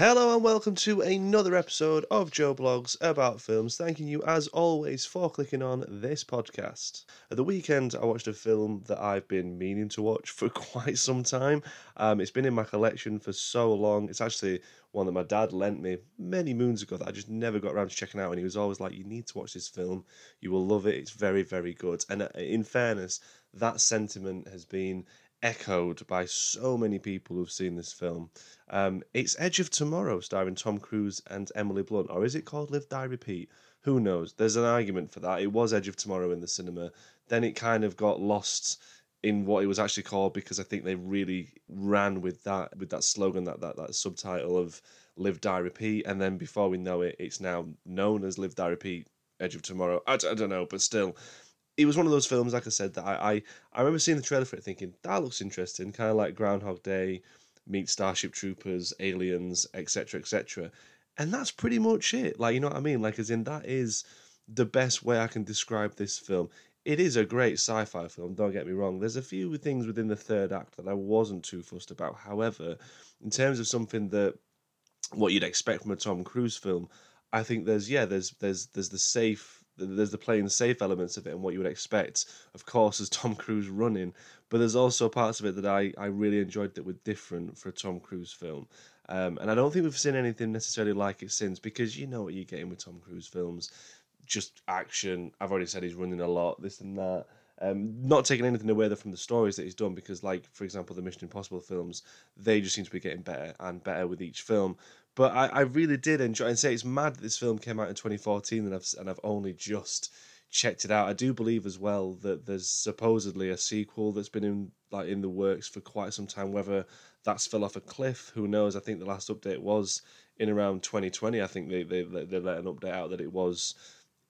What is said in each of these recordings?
Hello and welcome to another episode of Joe Blogs about films. Thanking you as always for clicking on this podcast. At the weekend, I watched a film that I've been meaning to watch for quite some time. Um, it's been in my collection for so long. It's actually one that my dad lent me many moons ago that I just never got around to checking out. And he was always like, "You need to watch this film. You will love it. It's very, very good." And uh, in fairness, that sentiment has been echoed by so many people who've seen this film. Um, it's Edge of Tomorrow, starring Tom Cruise and Emily Blunt, or is it called Live Die Repeat? Who knows? There's an argument for that. It was Edge of Tomorrow in the cinema. Then it kind of got lost in what it was actually called because I think they really ran with that with that slogan that that, that subtitle of Live Die Repeat, and then before we know it, it's now known as Live Die Repeat Edge of Tomorrow. I, I don't know, but still, it was one of those films, like I said, that I, I, I remember seeing the trailer for it thinking, that looks interesting, kind of like Groundhog Day, meet Starship Troopers, Aliens, etc., etc. And that's pretty much it. Like, you know what I mean? Like, as in, that is the best way I can describe this film. It is a great sci fi film, don't get me wrong. There's a few things within the third act that I wasn't too fussed about. However, in terms of something that what you'd expect from a Tom Cruise film, I think there's yeah, there's there's there's the safe there's the playing safe elements of it and what you would expect, of course, as Tom Cruise running. But there's also parts of it that I, I really enjoyed that were different for a Tom Cruise film. Um, and I don't think we've seen anything necessarily like it since because you know what you're getting with Tom Cruise films just action. I've already said he's running a lot, this and that. Um, not taking anything away from the stories that he's done because, like for example, the Mission Impossible films, they just seem to be getting better and better with each film. But I, I really did enjoy and say it's mad that this film came out in 2014 and I've and I've only just checked it out. I do believe as well that there's supposedly a sequel that's been in like in the works for quite some time. Whether that's fell off a cliff, who knows? I think the last update was in around 2020. I think they they they let an update out that it was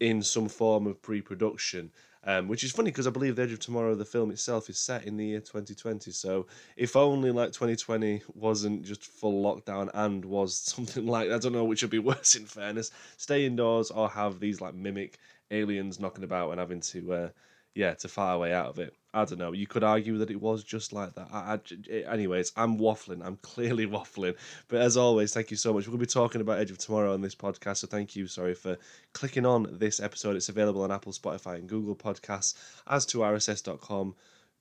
in some form of pre-production. Um, which is funny because I believe The Edge of Tomorrow, the film itself, is set in the year 2020. So if only like 2020 wasn't just full lockdown and was something like I don't know which would be worse in fairness, stay indoors or have these like mimic aliens knocking about and having to uh, yeah to fire away out of it. I don't know. You could argue that it was just like that. I, I, anyways, I'm waffling. I'm clearly waffling. But as always, thank you so much. We're going to be talking about Edge of Tomorrow on this podcast. So thank you, sorry, for clicking on this episode. It's available on Apple, Spotify, and Google Podcasts, as to RSS.com.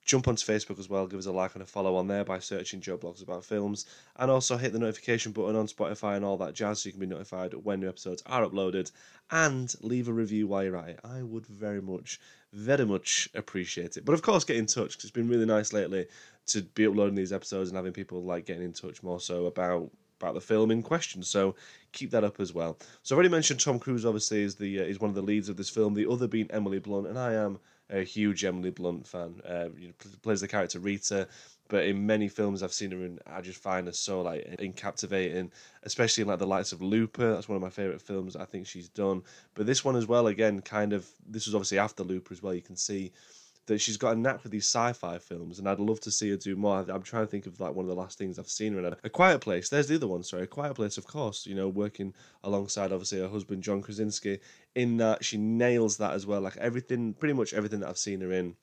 Jump onto Facebook as well, give us a like and a follow on there by searching Joe Blogs About Films, and also hit the notification button on Spotify and all that jazz so you can be notified when new episodes are uploaded, and leave a review while you're at it. I would very much, very much appreciate it. But of course, get in touch because it's been really nice lately to be uploading these episodes and having people like getting in touch more so about about the film in question. So keep that up as well. So I've already mentioned Tom Cruise. Obviously, is the uh, is one of the leads of this film. The other being Emily Blunt, and I am a huge Emily Blunt fan. Uh, you know, plays the character Rita, but in many films I've seen her in, I just find her so like in captivating, especially in like the lights of Looper. That's one of my favorite films I think she's done. But this one as well, again, kind of this was obviously after Looper as well. You can see that she's got a knack for these sci-fi films, and I'd love to see her do more. I'm trying to think of like one of the last things I've seen her in. A Quiet Place. There's the other one. Sorry, A Quiet Place. Of course, you know, working alongside obviously her husband John Krasinski. In that, she nails that as well. Like everything, pretty much everything that I've seen her in,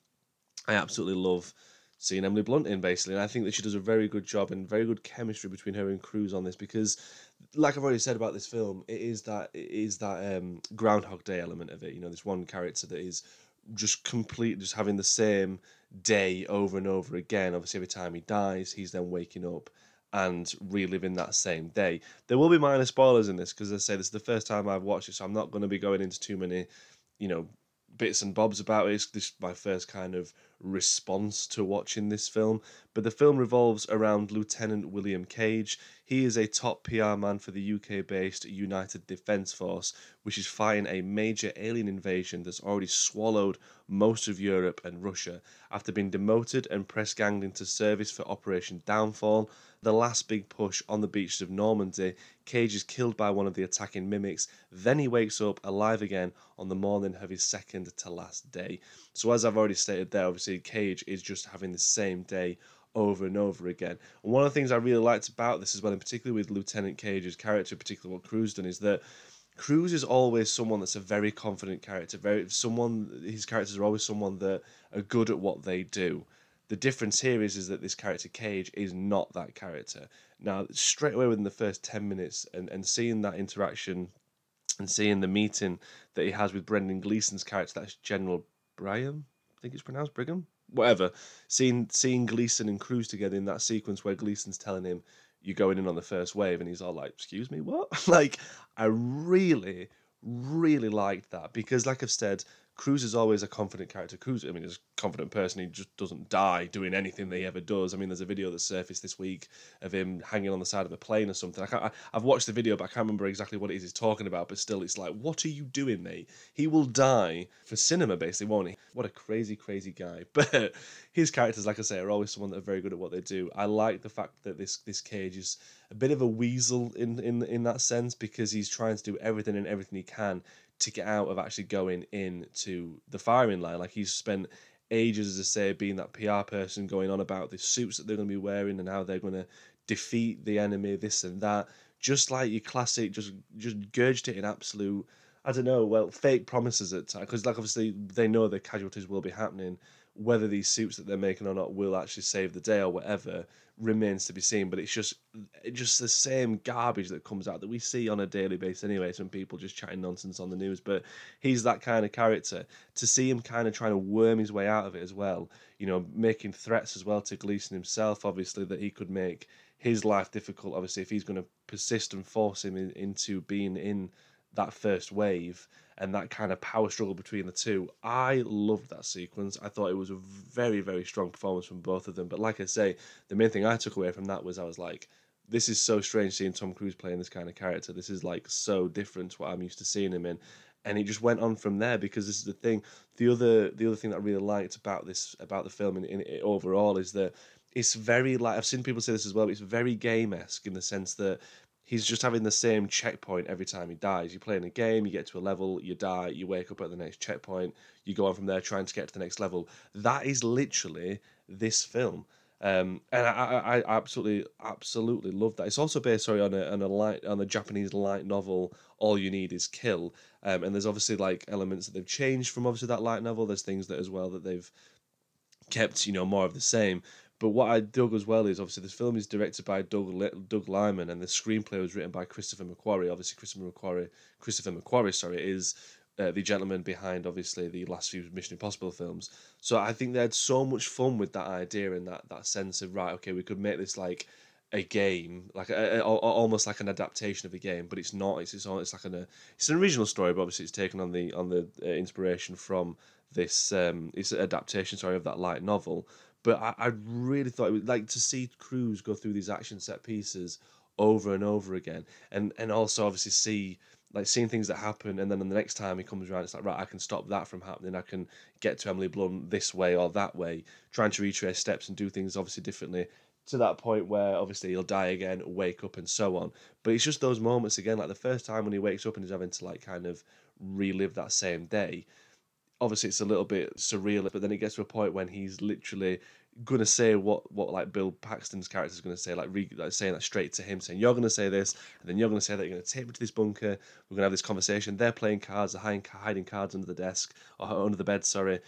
I absolutely love seeing Emily Blunt in basically, and I think that she does a very good job and very good chemistry between her and Cruise on this because, like I've already said about this film, it is that it is that um, Groundhog Day element of it. You know, this one character that is just complete, just having the same day over and over again. Obviously, every time he dies, he's then waking up and reliving that same day. There will be minor spoilers in this because I say this is the first time I've watched it, so I'm not going to be going into too many, you know, bits and bobs about it. It's this is my first kind of response to watching this film. But the film revolves around Lieutenant William Cage. He is a top PR man for the UK based United Defence Force, which is fighting a major alien invasion that's already swallowed most of Europe and Russia. After being demoted and press ganged into service for Operation Downfall, the last big push on the beaches of Normandy, Cage is killed by one of the attacking mimics. Then he wakes up alive again on the morning of his second to last day. So, as I've already stated there, obviously, Cage is just having the same day over and over again. And one of the things I really liked about this as well, in particular with Lieutenant Cage's character, particularly what Cruise done, is that Cruise is always someone that's a very confident character. Very someone his characters are always someone that are good at what they do. The difference here is is that this character Cage is not that character. Now, straight away within the first ten minutes, and and seeing that interaction, and seeing the meeting that he has with Brendan Gleeson's character, that's General Brigham, I think it's pronounced Brigham, whatever. Seeing seeing Gleeson and Cruise together in that sequence where Gleeson's telling him you're going in on the first wave, and he's all like, "Excuse me, what?" like, I really, really liked that because, like I've said, Cruise is always a confident character. Cruise, I mean, he's a confident person. He just doesn't die doing anything that he ever does. I mean, there's a video that surfaced this week of him hanging on the side of a plane or something. I can't, I, have watched the video, but I can't remember exactly what it is he's talking about. But still, it's like, what are you doing, mate? He will die for cinema, basically, won't he? What a crazy, crazy guy. But his characters, like I say, are always someone that are very good at what they do. I like the fact that this this cage is a bit of a weasel in in in that sense because he's trying to do everything and everything he can to get out of actually going into the firing line. Like he's spent ages, as I say, being that PR person, going on about the suits that they're going to be wearing and how they're going to defeat the enemy, this and that. Just like your classic, just just gurged it in absolute, I don't know, well, fake promises at times. Because like obviously they know the casualties will be happening, whether these suits that they're making or not will actually save the day or whatever remains to be seen. But it's just just the same garbage that comes out that we see on a daily basis anyway. Some people just chatting nonsense on the news, but he's that kind of character. To see him kind of trying to worm his way out of it as well, you know, making threats as well to Gleeson himself, obviously that he could make his life difficult. Obviously, if he's going to persist and force him in, into being in that first wave and that kind of power struggle between the two. I loved that sequence. I thought it was a very, very strong performance from both of them. But like I say, the main thing I took away from that was I was like, this is so strange seeing Tom Cruise playing this kind of character. This is like so different to what I'm used to seeing him in. And it just went on from there because this is the thing. The other the other thing that I really liked about this about the film in, in overall is that it's very like I've seen people say this as well. It's very game esque in the sense that he's just having the same checkpoint every time he dies. You play in a game, you get to a level, you die, you wake up at the next checkpoint, you go on from there trying to get to the next level. That is literally this film. Um, and I, I, absolutely, absolutely love that. It's also based, sorry, on a on a light on a Japanese light novel. All you need is kill. Um, and there's obviously like elements that they've changed from obviously that light novel. There's things that as well that they've kept, you know, more of the same. But what I dug as well is obviously this film is directed by Doug Doug Liman and the screenplay was written by Christopher McQuarrie. Obviously, Christopher McQuarrie, Christopher McQuarrie, sorry, is uh, the gentleman behind obviously the last few Mission Impossible films. So I think they had so much fun with that idea and that that sense of right, okay, we could make this like a game, like a, a, almost like an adaptation of a game, but it's not. It's it's, it's like an it's an original story, but obviously it's taken on the on the uh, inspiration from this um it's an adaptation sorry of that light novel but I, I really thought it would like to see Cruise go through these action set pieces over and over again, and and also obviously see like seeing things that happen, and then the next time he comes around, it's like right, I can stop that from happening. I can get to Emily Blunt this way or that way, trying to retrace steps and do things obviously differently to that point where obviously he'll die again, wake up, and so on. But it's just those moments again, like the first time when he wakes up and he's having to like kind of relive that same day obviously it's a little bit surreal, but then it gets to a point when he's literally to say what what like Bill Paxton's character is to say, like, re, like saying that straight to him, saying you're to say this, and then you're to say that you're to take me to this bunker. We're to have this conversation. They're playing cards, they're hiding, hiding cards under the desk or under the bed, sorry,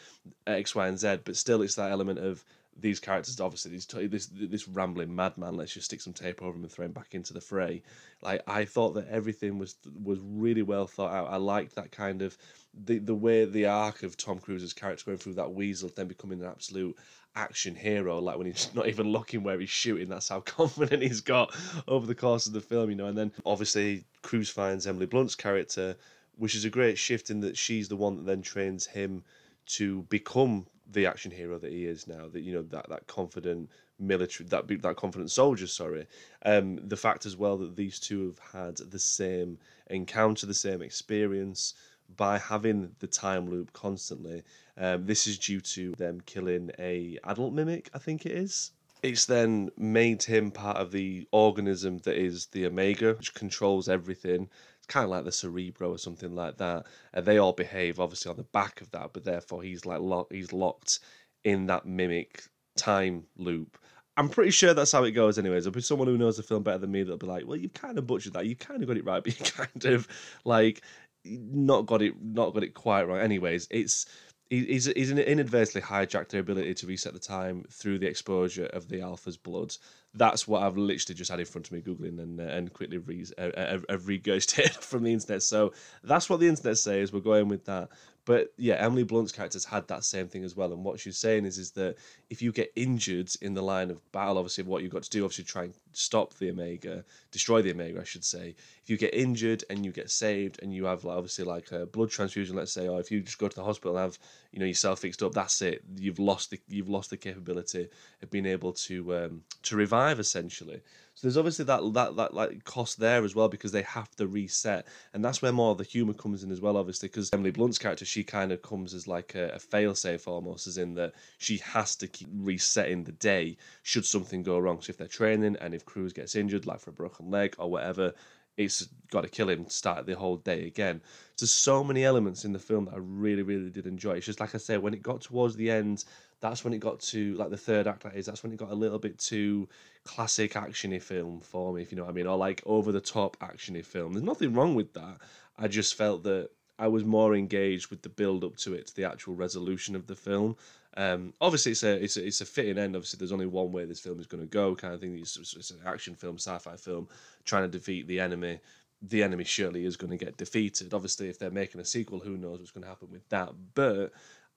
X, Y, and Z. But still, it's that element of these characters obviously these this this rambling madman let's just stick some tape over him and throw him back into the fray like i thought that everything was was really well thought out i liked that kind of the the way the arc of tom cruise's character going through that weasel then becoming an absolute action hero like when he's not even looking where he's shooting that's how confident he's got over the course of the film you know and then obviously cruise finds emily blunt's character which is a great shift in that she's the one that then trains him to become the action hero that he is now. That you know that that confident military that that confident soldier. Sorry, um, the fact as well that these two have had the same encounter, the same experience by having the time loop constantly. Um, this is due to them killing a adult mimic. I think it is. It's then made him part of the organism that is the Omega, which controls everything It's kind of like the Cerebro or something like that. And they all behave obviously on the back of that, but therefore he's like locked, he's locked in that mimic time loop. I'm pretty sure that's how it goes, anyways. There'll be someone who knows the film better than me that'll be like, "Well, you've kind of butchered that. You kind of got it right, but you kind of like not got it, not got it quite right." Anyways, it's he, he's he's inadvertently hijacked their ability to reset the time through the exposure of the alpha's blood. That's what I've literally just had in front of me googling and uh, and quickly re- uh, uh, regurgitated from the internet. So that's what the internet says. We're going with that. But yeah, Emily Blunt's character's had that same thing as well. And what she's saying is, is that if you get injured in the line of battle, obviously what you've got to do, obviously try and stop the Omega, destroy the Omega, I should say. If you get injured and you get saved, and you have like, obviously like a blood transfusion, let's say, or if you just go to the hospital and have you know yourself fixed up, that's it. You've lost the you've lost the capability of being able to um, to revive essentially. So there's obviously that that that like cost there as well because they have to reset, and that's where more of the humor comes in as well. Obviously, because Emily Blunt's character, she kind of comes as like a, a failsafe almost, as in that she has to keep resetting the day should something go wrong. So if they're training and if Cruise gets injured, like for a broken leg or whatever, it's got to kill him, start the whole day again. There's so many elements in the film that I really, really did enjoy. It's just like I said, when it got towards the end, that's when it got to like the third act. That is, that's when it got a little bit too classic actiony film for me, if you know what I mean, or like over the top actiony film. There's nothing wrong with that. I just felt that I was more engaged with the build up to it, to the actual resolution of the film. Um, obviously, it's a, it's a it's a fitting end. Obviously, there's only one way this film is going to go, kind of thing. It's, it's an action film, sci-fi film, trying to defeat the enemy. The enemy surely is going to get defeated. Obviously, if they're making a sequel, who knows what's going to happen with that? But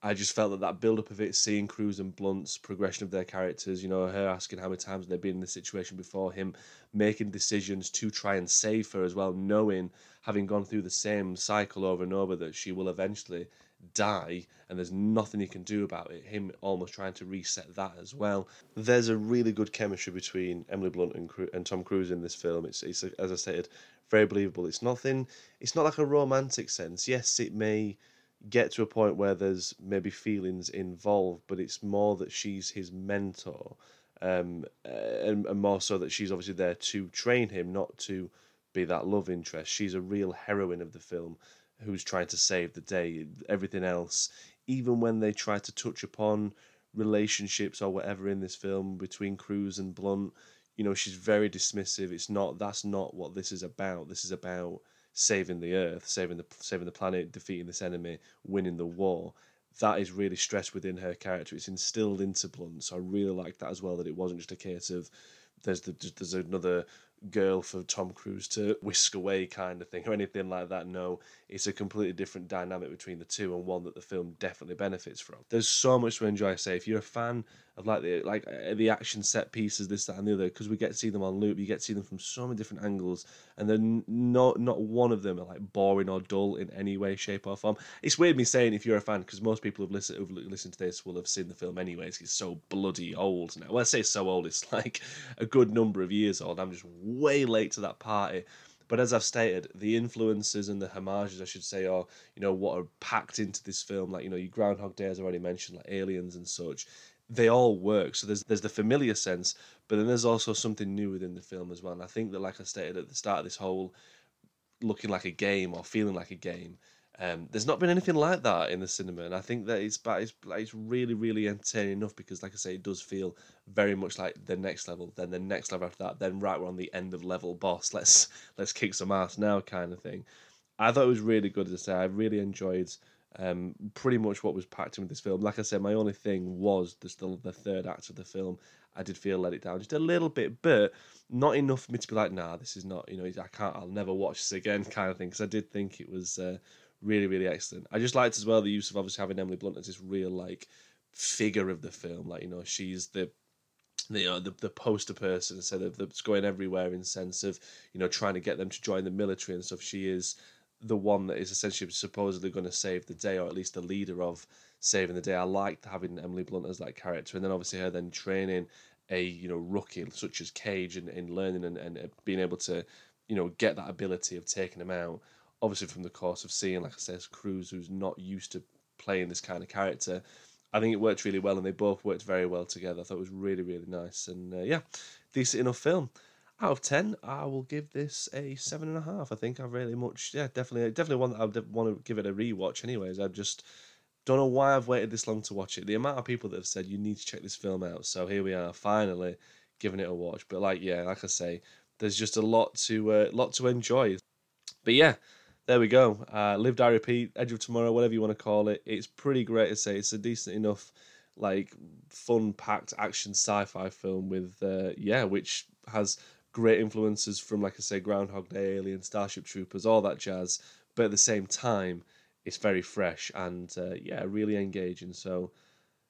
I just felt that that build up of it, seeing Cruise and Blunt's progression of their characters, you know, her asking how many times they've been in this situation before, him making decisions to try and save her as well, knowing, having gone through the same cycle over and over, that she will eventually die and there's nothing he can do about it. Him almost trying to reset that as well. There's a really good chemistry between Emily Blunt and, and Tom Cruise in this film. It's, it's as I said, very believable. It's nothing, it's not like a romantic sense. Yes, it may get to a point where there's maybe feelings involved, but it's more that she's his mentor, um, and, and more so that she's obviously there to train him, not to be that love interest. She's a real heroine of the film who's trying to save the day. Everything else, even when they try to touch upon relationships or whatever in this film between Cruise and Blunt, you know, she's very dismissive. It's not that's not what this is about. This is about saving the earth, saving the saving the planet, defeating this enemy, winning the war. That is really stressed within her character. It's instilled into Blunt, so I really like that as well. That it wasn't just a case of there's the there's another girl for Tom Cruise to whisk away kind of thing or anything like that. No, it's a completely different dynamic between the two and one that the film definitely benefits from. There's so much to enjoy. I Say if you're a fan of like the like uh, the action set pieces, this that and the other, because we get to see them on loop, you get to see them from so many different angles, and then not not one of them are like boring or dull in any way, shape or form. It's weird me saying if you're a fan because most people who've listened who've listened to this will have seen the film anyways. It's so bloody old now. Well, I say so old, it's like a good number of years old. I'm just way late to that party. But as I've stated, the influences and the homages, I should say, are you know what are packed into this film. Like you know, you Groundhog Day, as I already mentioned, like Aliens and such. They all work. So there's there's the familiar sense, but then there's also something new within the film as well. And I think that, like I stated at the start of this whole looking like a game or feeling like a game, um, there's not been anything like that in the cinema, and I think that it's but it's, it's really really entertaining enough because, like I say, it does feel very much like the next level, then the next level after that, then right we're on the end of level boss. Let's let's kick some ass now, kind of thing. I thought it was really good I say. I really enjoyed um, pretty much what was packed in with this film. Like I said, my only thing was the, the, the third act of the film. I did feel let it down just a little bit, but not enough for me to be like, nah, this is not, you know, I can't, I'll never watch this again, kind of thing. Because I did think it was uh, really, really excellent. I just liked as well the use of obviously having Emily Blunt as this real like figure of the film. Like you know, she's the the you know, the, the poster person instead of that's going everywhere in sense of you know trying to get them to join the military and stuff. She is the one that is essentially supposedly going to save the day, or at least the leader of saving the day. I liked having Emily Blunt as that character, and then obviously her then training a you know rookie such as Cage and in learning and, and uh, being able to you know get that ability of taking him out obviously from the course of seeing, like I said, Cruise, who's not used to playing this kind of character. I think it worked really well, and they both worked very well together. I thought it was really, really nice, and uh, yeah, decent enough film. Out of ten, I will give this a seven and a half. I think I really much, yeah, definitely, definitely one that I would want to give it a rewatch. Anyways, I just don't know why I've waited this long to watch it. The amount of people that have said you need to check this film out, so here we are, finally giving it a watch. But like, yeah, like I say, there's just a lot to, uh, lot to enjoy. But yeah, there we go. Uh, Live, Die, Repeat, Edge of Tomorrow, whatever you want to call it. It's pretty great to say. It's a decent enough, like, fun packed action sci fi film with, uh, yeah, which has great influences from, like I say, Groundhog Day, Alien, Starship Troopers, all that jazz. But at the same time, it's very fresh and, uh, yeah, really engaging. So,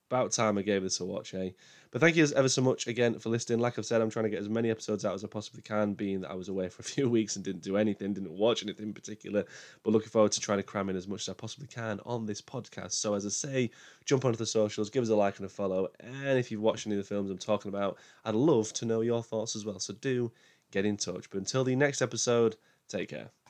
about time I gave this a watch, eh? But thank you ever so much again for listening. Like I've said, I'm trying to get as many episodes out as I possibly can, being that I was away for a few weeks and didn't do anything, didn't watch anything in particular. But looking forward to trying to cram in as much as I possibly can on this podcast. So, as I say, jump onto the socials, give us a like and a follow. And if you've watched any of the films I'm talking about, I'd love to know your thoughts as well. So, do get in touch. But until the next episode, take care.